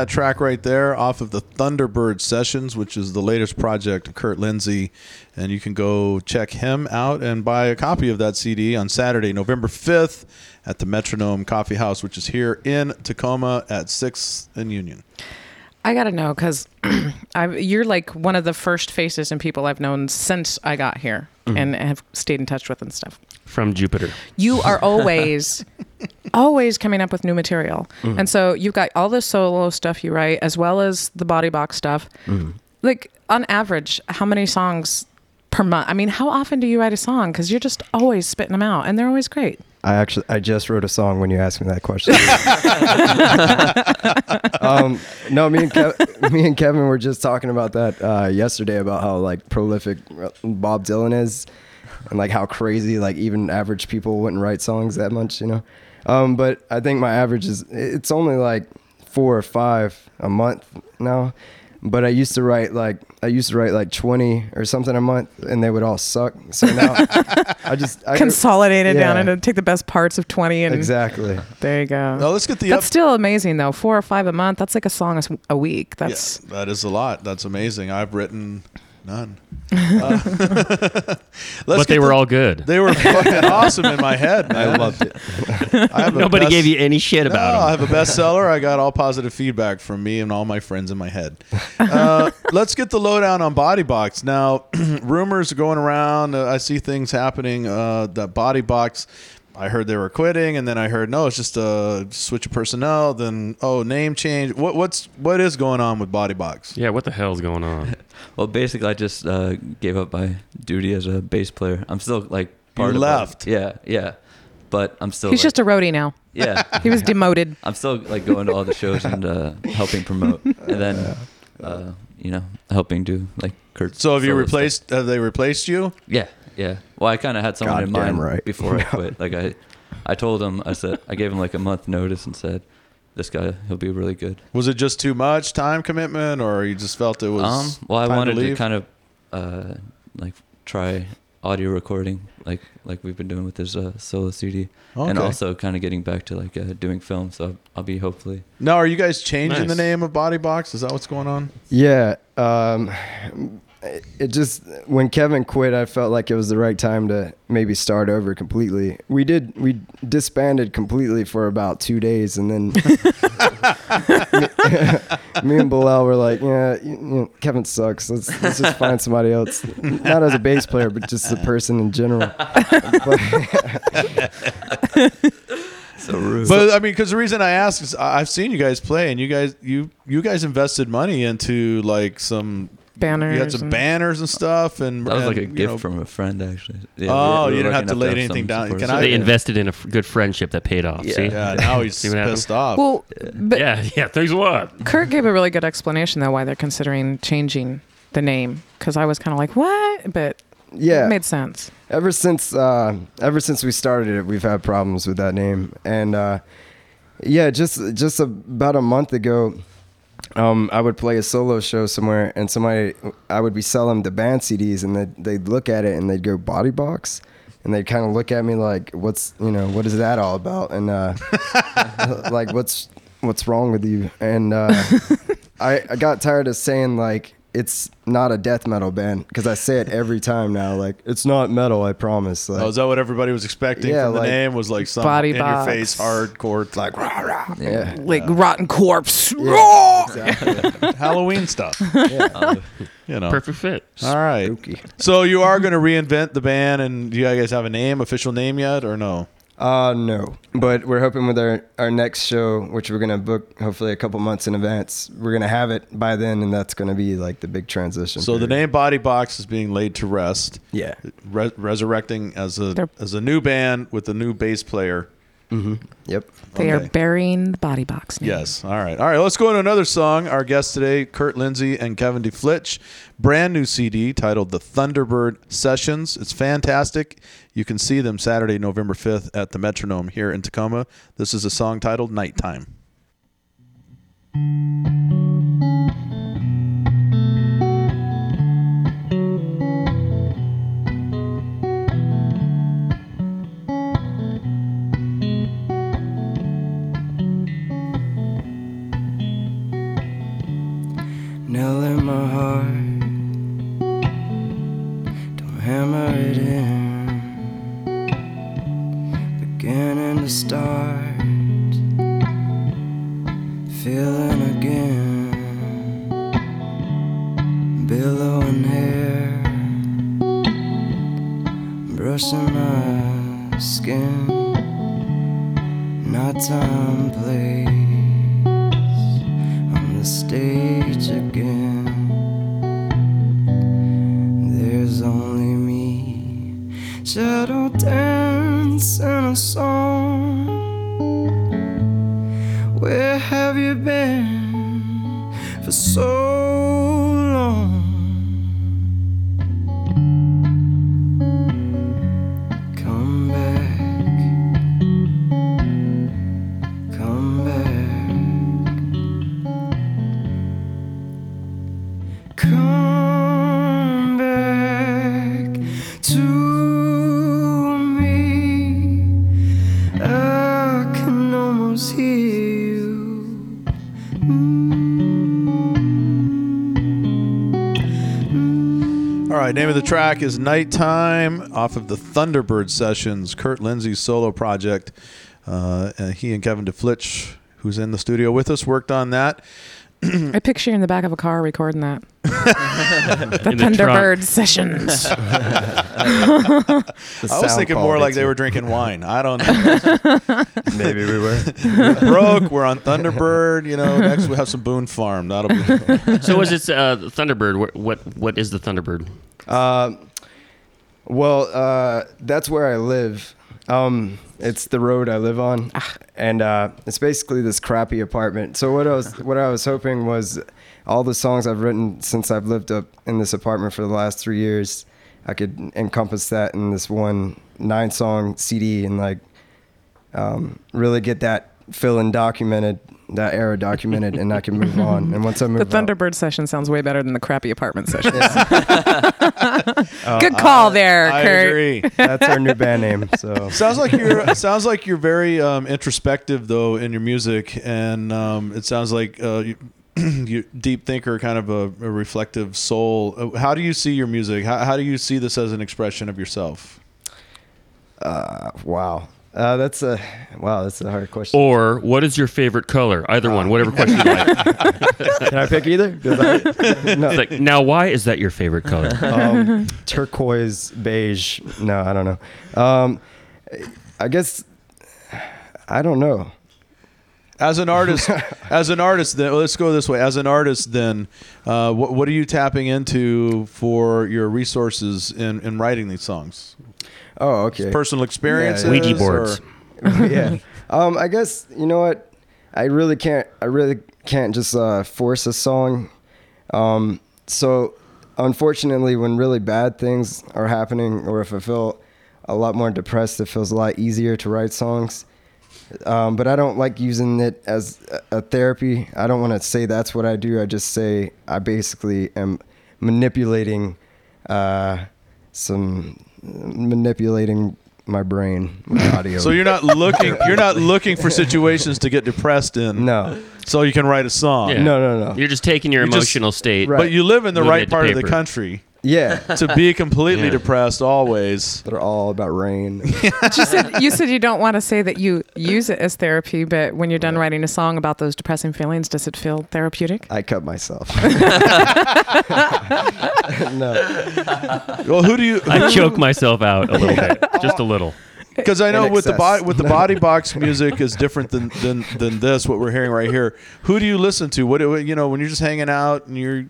That track right there off of the Thunderbird Sessions, which is the latest project of Kurt Lindsay. And you can go check him out and buy a copy of that CD on Saturday, November 5th at the Metronome Coffee House, which is here in Tacoma at 6th and Union. I gotta know because you're like one of the first faces and people I've known since I got here mm-hmm. and have stayed in touch with and stuff. From Jupiter. You are always, always coming up with new material, and so you've got all the solo stuff you write as well as the body box stuff. Like on average, how many songs per month? I mean, how often do you write a song? Because you're just always spitting them out, and they're always great. I actually I just wrote a song when you asked me that question. um, no, me and Kev- me and Kevin were just talking about that uh, yesterday about how like prolific Bob Dylan is, and like how crazy like even average people wouldn't write songs that much, you know. Um, but I think my average is it's only like four or five a month now. But I used to write like I used to write like twenty or something a month, and they would all suck. So now I just I Consolidate it down and take the best parts of twenty and exactly. there you go. Now let's get the That's up- still amazing though. Four or five a month. That's like a song a week. That's Yeah, that is a lot. That's amazing. I've written none. Uh, let's but they were the- all good. They were fucking awesome in my head. Man. I loved it. I have Nobody best- gave you any shit No, about I have a bestseller. I got all positive feedback from me and all my friends in my head. Uh, let's get the lowdown on Body Box. Now, rumors are going around. Uh, I see things happening. Uh, that Body Box. I heard they were quitting, and then I heard no, it's just a switch of personnel. Then oh, name change. What what's what is going on with Body Box? Yeah, what the hell's going on? Well, basically, I just uh, gave up my duty as a bass player. I'm still like part You of it. left. Yeah, yeah, but I'm still. He's like, just a roadie now. yeah. He was demoted. I'm still like going to all the shows and uh, helping promote, and then uh, you know helping do like Kurt. So have you solo stuff. replaced? Have they replaced you? Yeah, yeah. Well, I kind of had someone in Goddamn mind right. before I quit. Like I, I told him I said I gave him like a month notice and said, "This guy, he'll be really good." Was it just too much time commitment, or you just felt it was? Um, well, I time wanted to, leave? kind of uh, like try audio recording, like like we've been doing with this uh, solo CD, and Okay. also kind of getting back to like uh, doing film. So I'll be hopefully. Now, are you guys changing the name of Body Box? Is that what's going on? Yeah. Um, it just when Kevin quit, I felt like it was the right time to maybe start over completely. We did we disbanded completely for about two days, and then me and Bilal were like, "Yeah, you, you know, Kevin sucks. Let's let's just find somebody else, not as a bass player, but just a person in general." But, So rude. But I mean, because the reason I ask is I- I've seen you guys play, and you guys you you guys invested money into like some Banners. You had some and- banners and stuff, and that was like a you gift know- from a friend, actually. Yeah, Oh, we you didn't lucky have to enough lay anything some down. support. Can So I- they yeah. invested in a f- good friendship that paid off. Yeah. See? Yeah, now he's See what happened? pissed off. Well, but yeah, yeah. Thanks a lot. Kurt gave a really good explanation though why they're considering changing the name because I was kind of like what, but yeah, it made sense. ever since uh, ever since we started it, we've had problems with that name, and uh, yeah, just just about a month ago, um, I would play a solo show somewhere, and somebody I would be selling the band CDs, and they'd, they'd look at it and they'd go Body Box. And they'd kind of look at me like, "What's you know, what is that all about?" And uh, like, "What's what's wrong with you?" And uh, I I got tired of saying like it's not a death metal band because I say it every time now. Like it's not metal, I promise. Like, Oh, is that what everybody was expecting Yeah, from the like- name? Was like some Body in your face hardcore, it's like rah, rah. yeah, Like rotten corpse. Yeah, Halloween stuff. Yeah, uh, You know. Perfect fit. All right. Spooky. So you are going to reinvent the band, and do you guys have a name, official name yet, or no? Uh no. But we're hoping with our, our next show, which we're gonna book hopefully a couple months in advance, we're gonna have it by then and that's gonna be like the big transition. So the name Body Box is being laid to rest, Yeah. re- resurrecting as a They're- as a new band with a new bass player. Mm-hmm. Yep. They Okay. are burying the body box. Name. Yes. All right. All right. Let's go to another song. Our guests today, Kurt Lindsay and Kevin DeFlitch. Brand new CD titled The Thunderbird Sessions. It's fantastic. You can see them Saturday, November 5th at the Metronome here in Tacoma. This is a song titled Nighttime. Nail in my heart. Don't hammer it in. Beginning to start. Feeling again. Billowing hair. Brushing my skin. Nighttime place on the stage again. There's only me, shadow dance and a song. Where have you been for so the track is Nighttime off of the Thunderbird Sessions, Kurt Lindsay's solo project. Uh, and he and Kevin DeFlitch, who's in the studio with us, worked on that. I picture you in the back of a car recording that. the In the. Thunderbird sessions. I was thinking more like they were drinking wine. I don't know. Maybe we were. We're broke. We're on Thunderbird. You know, next we have some Boone Farm. That'll be. So was it uh, Thunderbird? What, what what is the Thunderbird? Um, well, uh, that's where I live. Um, it's the road I live on, and uh, it's basically this crappy apartment. So what I was what I was hoping was all the songs I've written since I've lived up in this apartment for the last three years, I could encompass that in this one nine song CD and like um, really get that feeling documented, that era documented, and I can move on. And once I the move, out- Thunderbird session sounds way better than the crappy apartment sessions. Good call there, I Kurt. agree. that's our new band name. So Sounds like you're sounds like you're very um, introspective though in your music, and um, it sounds like uh, you, you deep thinker, kind of a, a reflective soul. Uh, How do you see your music? How, how do you see this as an expression of yourself? Uh, wow. Uh, that's a wow. That's a hard question. Or what is your favorite color? Either one, whatever question you like. Can I pick either? I- no. It's like now, why is that your favorite color? um, turquoise, beige. No, I don't know. Um, I guess I don't know. As an artist, as an artist, then let's go this way. As an artist, then, uh, what, what are you tapping into for your resources in, in writing these songs? Oh, okay. Personal experiences, Ouija or- yeah. Um, I guess you know what. I really can't. I really can't just uh, force a song. Um, so, unfortunately, when really bad things are happening, or if I feel a lot more depressed, it feels a lot easier to write songs. Um, but I don't like using it as a, a therapy. I don't want to say that's what I do. I just say I basically am manipulating uh, some manipulating my brain with audio. So you're not looking. You're not looking for situations to get depressed in. no, So you can write a song. Yeah. no, no, no. You're just taking your You just- emotional state. Right. But you live in the Moving right to part of the paper. country Yeah, to be completely Yeah. depressed always. they're all about rain. you, said, you said you don't want to say that you use it as therapy, but when you're done writing a song about those depressing feelings, does it feel therapeutic? I cut myself. no, Well, who do you? I choke myself out a little bit, just a little. Because I know with the body with the body box music is different than, than than this. What we're hearing right here. Who do you listen to? What do- you know when you're just hanging out and you're,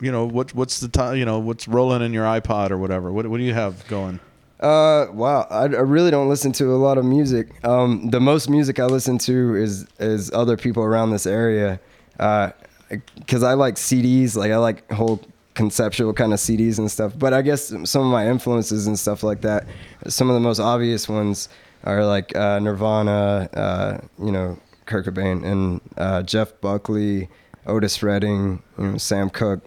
you know what what's the time? You know what's rolling in your iPod or whatever. What what do you have going? uh, wow. I, I really don't listen to a lot of music. Um, the most music I listen to is is other people around this area, because I like CDs. Like I like whole conceptual kind of CDs and stuff. But I guess some of my influences and stuff like that. Some of the most obvious ones are like uh, Nirvana, uh, you know, Kurt Cobain, and uh, Jeff Buckley, Otis Redding, you know, Sam Cooke.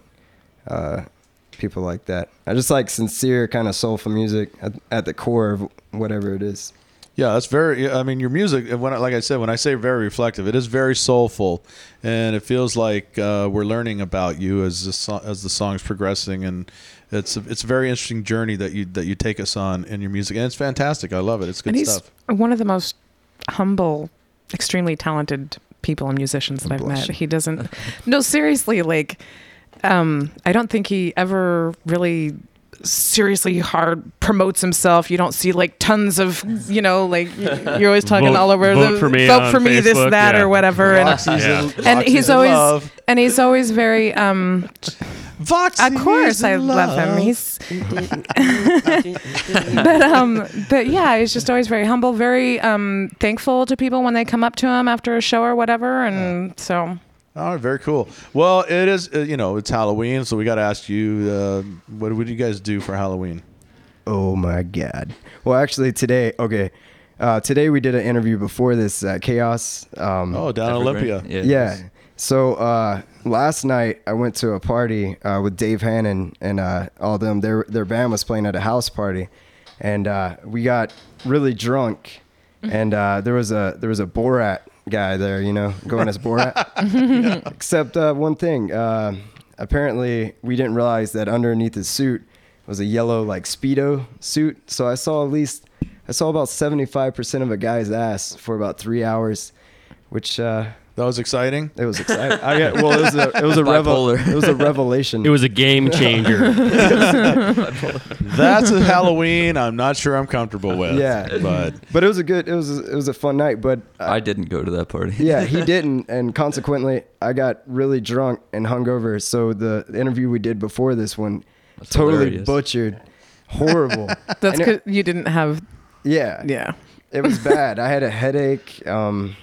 uh, people like that. I just like sincere kind of soulful music at, at the core of whatever it is. Yeah, that's very. I mean, your music. When like I said, when I say very reflective, it is very soulful, and it feels like uh, we're learning about you as the so- as the song's progressing, and it's a, it's a very interesting journey that you that you take us on in your music, and it's fantastic. I love it. It's good and he's stuff. one of the most humble, extremely talented people and musicians that I've Bless met. He doesn't. no, seriously, like, um, I don't think he ever really seriously hard promotes himself. You don't see like tons of, you know, like you're always talking Vote- all over vote the for me vote for me, this, that, yeah. or whatever. And, Voxy's Yeah. in- and he's in always love. and he's always very um Voxy of course I in love him. He's but um but yeah, he's just always very humble, very um thankful to people when they come up to him after a show or whatever and so All right, very cool. Well, it is. Uh, you know, it's Halloween, so we got to ask you. Uh, what what do you guys do for Halloween? Oh my god. Well, actually, today, okay, uh, today we did an interview before this at Chaos. Um, Oh, down in Olympia. Yeah. yeah. So uh, last night I went to a party uh, with Dave Hannon and uh, all them. Their their band was playing at a house party, and uh, we got really drunk. And uh, there was a there was a Borat guy there, you know, going as Borat. Except uh, one thing. Uh, apparently, we didn't realize that underneath his suit was a yellow like speedo suit. So I saw at least I saw about seventy five percent of a guy's ass for about three hours, which uh, That was exciting. It was exciting. I get, well, it was a it was a revel- Bipolar. it was a revelation. It was a game changer. That's a Halloween. I'm not sure I'm comfortable with. Yeah. but but it was a good. It was it was a fun night. But I didn't go to that party. yeah, he didn't, and consequently, I got really drunk and hungover. So the interview we did before this one, That's totally hilarious. butchered, horrible. That's And it- because you didn't have. yeah, Yeah. it was bad. I had a headache. Um,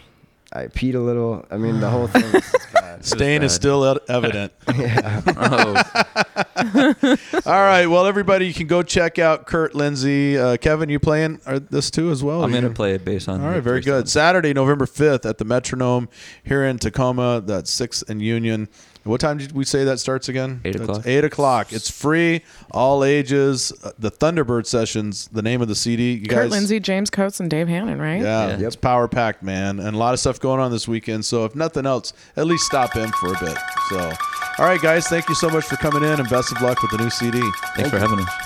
I peed a little. I mean, the whole thing was just bad. stain is still evident. Oh, All right. Well, everybody, you can go check out Kurt Lindsay. Uh, Kevin, you playing uh, this too as well? I'm gonna play bass on. All right, very good. one. Saturday, November 5th at the Metronome here in Tacoma. That's 6th and Union. What time did we say that starts again? Eight That's o'clock. 8 o'clock. It's free, all ages. Uh, the Thunderbird Sessions, the name of the CD. You Kurt guys, Lindsay, James Coates, and Dave Hannon, right? Yeah, Yeah. it's power packed, man, and a lot of stuff going on this weekend. So if nothing else, at least stop in for a bit. So, all right, guys, thank you so much for coming in, and best of luck with the new CD. Thanks for having us.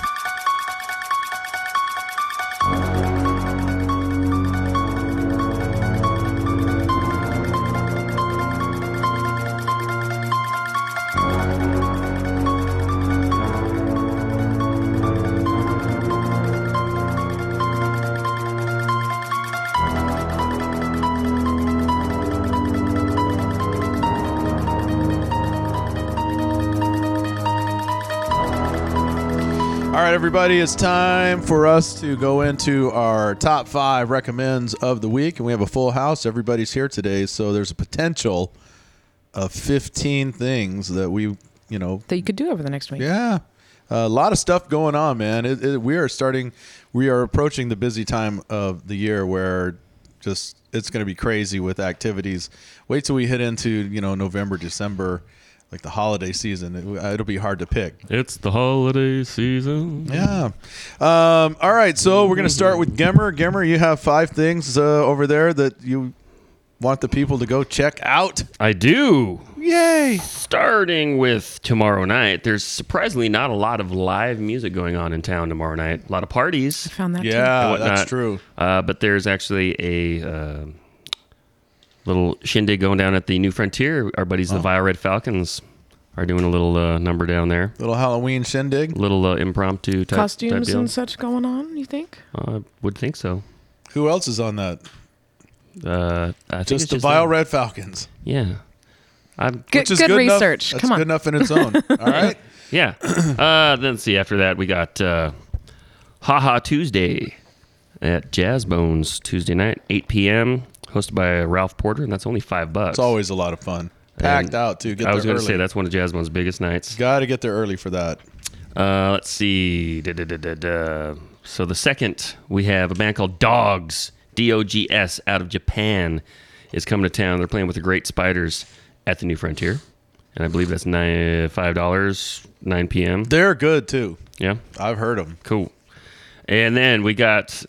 Right, everybody, it's time for us to go into our top five recommends of the week, and we have a full house. Everybody's here today, so there's a potential of 15 things that we, you know, That you could do over the next week. yeah, a lot of stuff going on, man. It, it, we are starting, we are approaching the busy time of the year where just it's going to be crazy with activities. Wait till we hit into you know November, December, like the holiday season. It, it'll be hard to pick. it's the holiday season. Yeah. Um, all right. So we're going to start with Gemmer. Gemmer, you have five things uh, over there that you want the people to go check out. I do. Yay. Starting with tomorrow night, there's surprisingly not a lot of live music going on in town tomorrow night. A lot of parties. I found that. Yeah, whatnot. that's true. Uh, but there's actually a uh, little shindig going down at the New Frontier. Our buddies, the Vile Red Falcons, are doing a little uh, number down there. Little Halloween shindig. Little uh, impromptu type, Costumes type deal. and such going on, you think? I would think so. Who else is on that? Uh, I think Just it's the Vile them. Red Falcons. Yeah. I'm, Good, Which is good, good research. Enough. Come on. good enough in its own. All right. yeah. Uh, then let's see. After that, we got uh, Haha Tuesday at Jazzbones Tuesday night, 8 p.m. Hosted by Ralph Porter, and that's only five bucks. It's always a lot of fun. Packed And out too. Get I was going to say that's one of Jasmine's biggest nights. Got to get there early for that. Uh, let's see. Da, da, da. So the second, we have a band called Dogs, D O G S, out of Japan, is coming to town. They're playing with the Great Spiders at the New Frontier, and I believe that's nine five dollars, nine p.m. They're good too. Yeah, I've heard them. cool. And then we got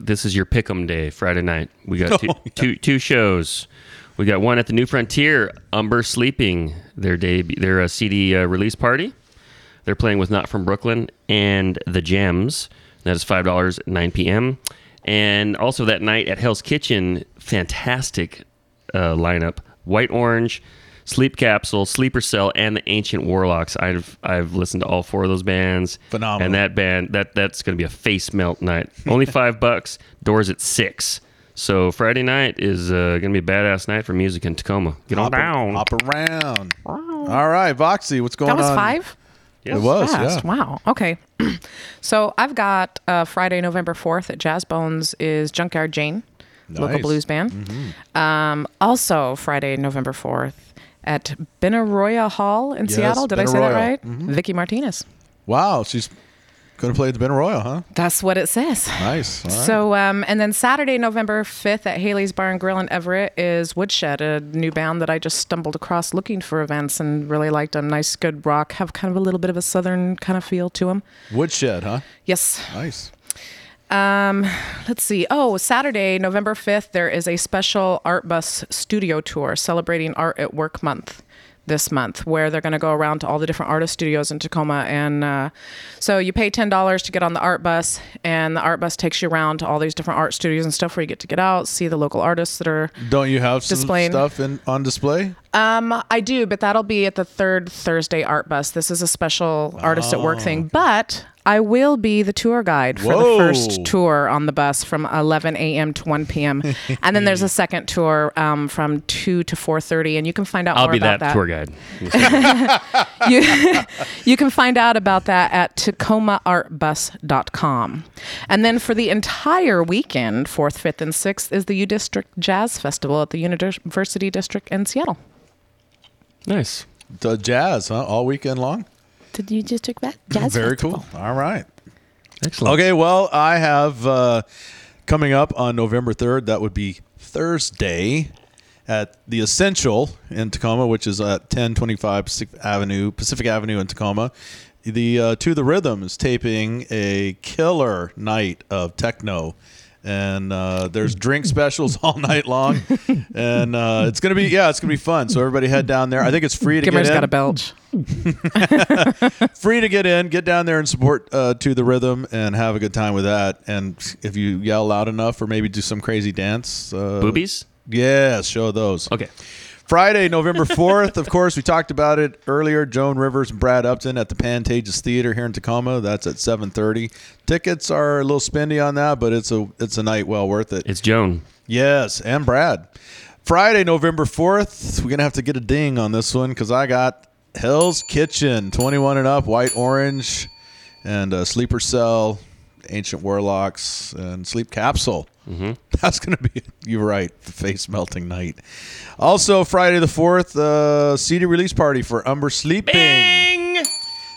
this is your pick'em day, Friday night. We got two, Oh, yeah. two, two shows. We got one at the New Frontier, Umber Sleeping, their debut, their uh, CD uh, release party. They're playing with Not From Brooklyn and The Gems. That is five dollars at nine p.m. And also that night at Hell's Kitchen, fantastic uh, lineup: White Orange, Sleep Capsule, Sleeper Cell, and the Ancient Warlocks. I've I've listened to all four of those bands. Phenomenal. And that band that that's going to be a face melt night. Only five bucks. Doors at six. So Friday night is uh, going to be a badass night for music in Tacoma. Get on Hop, down. hop around. All right, Voxy, what's going on? That was on? five? Yes. It was, Fast. yeah. Wow. Okay. so I've got uh, Friday, November 4th at Jazzbones is Junkyard Jane, local Nice. Mm-hmm. blues band. Um, also, Friday, November 4th at Benaroya Hall in Yes, Seattle. Did I say that Benaroya. right? Mhm. Vicky Martinez. Wow, she's going to play at the Ben Royal, huh? That's what it says. Nice. Right. So, um, and then Saturday, November 5th at Haley's Bar and Grill in Everett is Woodshed, a new band that I just stumbled across looking for events and really liked them. Nice, good rock, have kind of a little bit of a southern kind of feel to them. Woodshed, huh? Yes. Nice. Um, let's see. Oh, Saturday, November 5th, there is a special Art Bus studio tour celebrating Art at Work Month. this month, where they're going to go around to all the different artist studios in Tacoma. And uh, so you pay ten dollars to get on the art bus, and the art bus takes you around to all these different art studios and stuff, where you get to get out, see the local artists that are. Don't you have Displaying. stuff in on display? Um, I do, but that'll be at the third Thursday art bus. This is a special artist at work thing, but. I will be the tour guide for Whoa. the first tour on the bus from 11 a.m. to 1 p.m. and then there's a second tour um, from 2 to 4:30, and you can find out I'll more be about that, that. tour guide. you, you can find out about that at tacomaartbus.com. And then for the entire weekend, 4th, 5th, and 6th, is the U District Jazz Festival at the University District in Seattle. Nice. The jazz, huh? All weekend long. Did you just took that jazz Very festival? cool. All right. Excellent. Okay, well, I have uh, coming up on November 3rd, that would be Thursday, at the Essential in Tacoma, which is at 1025 Pacific Avenue, Pacific Avenue in Tacoma. The uh, To the Rhythm is taping a killer night of techno. And uh, there's drink specials all night long, and uh, it's gonna be yeah, it's gonna be fun. So everybody head down there. I think it's free to Gimmer's get in got a belch. free to get in. Get down there and support uh, to the rhythm and have a good time with that. And if you yell loud enough, or maybe do some crazy dance, uh, Boobies? Yes, show those. Okay. Friday, November 4th, of course, we talked about it earlier. Joan Rivers and Brad Upton at the Pantages Theater here in Tacoma. That's at 7:30. Tickets are a little spendy on that, but it's a it's a night well worth it. It's Joan. Yes, and Brad. Friday, November 4th, we're going to have to get a ding on this one because I got Hell's Kitchen, 21 and up, white orange, and a Sleeper Cell, Ancient Warlocks, and Sleep Capsule. Mm-hmm. That's going to be, you're right, face melting night. Also, Friday the 4th, uh, CD release party for Umber Sleeping.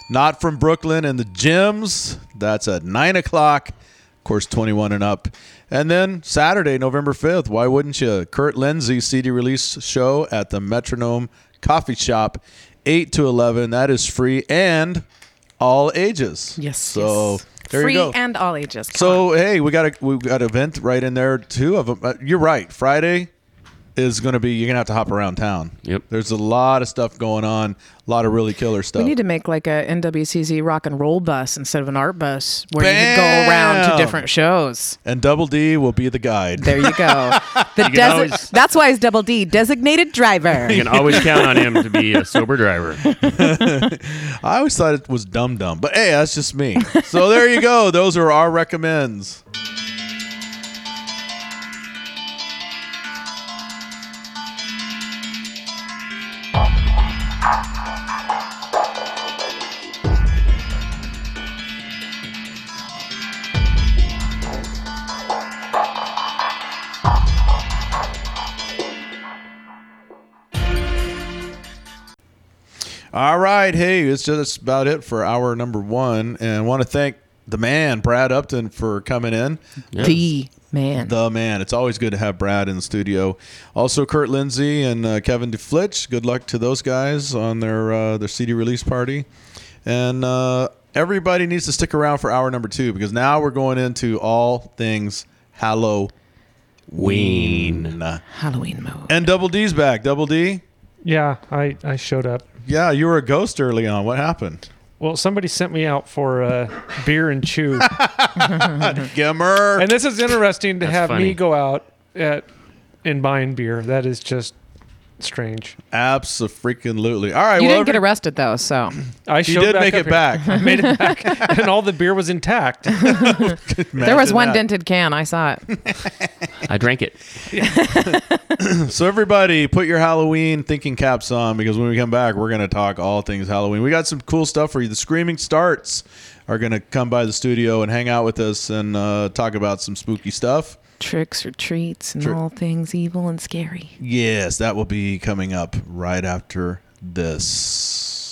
Not from Brooklyn and the Gems. That's at 9 o'clock. Of course, 21 and up. And then Saturday, November 5th, why wouldn't you? Kurt Lindsay CD release show at the Metronome Coffee Shop, 8 to 11. That is free and all ages. Yes. So yes. There Free and all ages. Come so hey, we got a we got an event right in there too. Of 'em. Uh, you're right. Friday is going to be you're going to have to hop around town. Yep. There's a lot of stuff going on. A lot of really killer stuff. We need to make like a NWCZ rock and roll bus instead of an art bus where you can go around to different shows. and Double D will be the guide. There you go. The can desi- always- that's why it's double D, designated driver. You can always count on him to be a sober driver. I always thought it was dumb dumb, but hey, that's just me. so there you go. Those are our recommends. All right, hey, it's just about it for hour number one, and I want to thank the man Brad Upton for coming in. The man. The man. It's always good to have Brad in the studio. Also, Kurt Lindsay and uh, Kevin DeFlitch. Good luck to those guys on their uh, their CD release party. And uh, everybody needs to stick around for hour number two because now we're going into all things Halloween. Halloween mode. And Double D's back. Double D. Yeah, I, I showed up. Yeah, you were a ghost early on. What happened? Well, somebody sent me out for uh, beer and chew. Gimmer. and this is interesting to That's have funny. me go out at and buying beer. That is just strange. Absolutely. All right. You well, didn't get arrested though, so I You did back make it here. back. I made it back, and all the beer was intact. there was one that. dented can. I saw it. I drank it. So everybody, put your Halloween thinking caps on because when we come back, we're going to talk all things Halloween. We got some cool stuff for you. The Screaming Starts are going to come by the studio and hang out with us and uh, talk about some spooky stuff. Tricks or treats and Tri- all things evil and scary. Yes, that will be coming up right after this.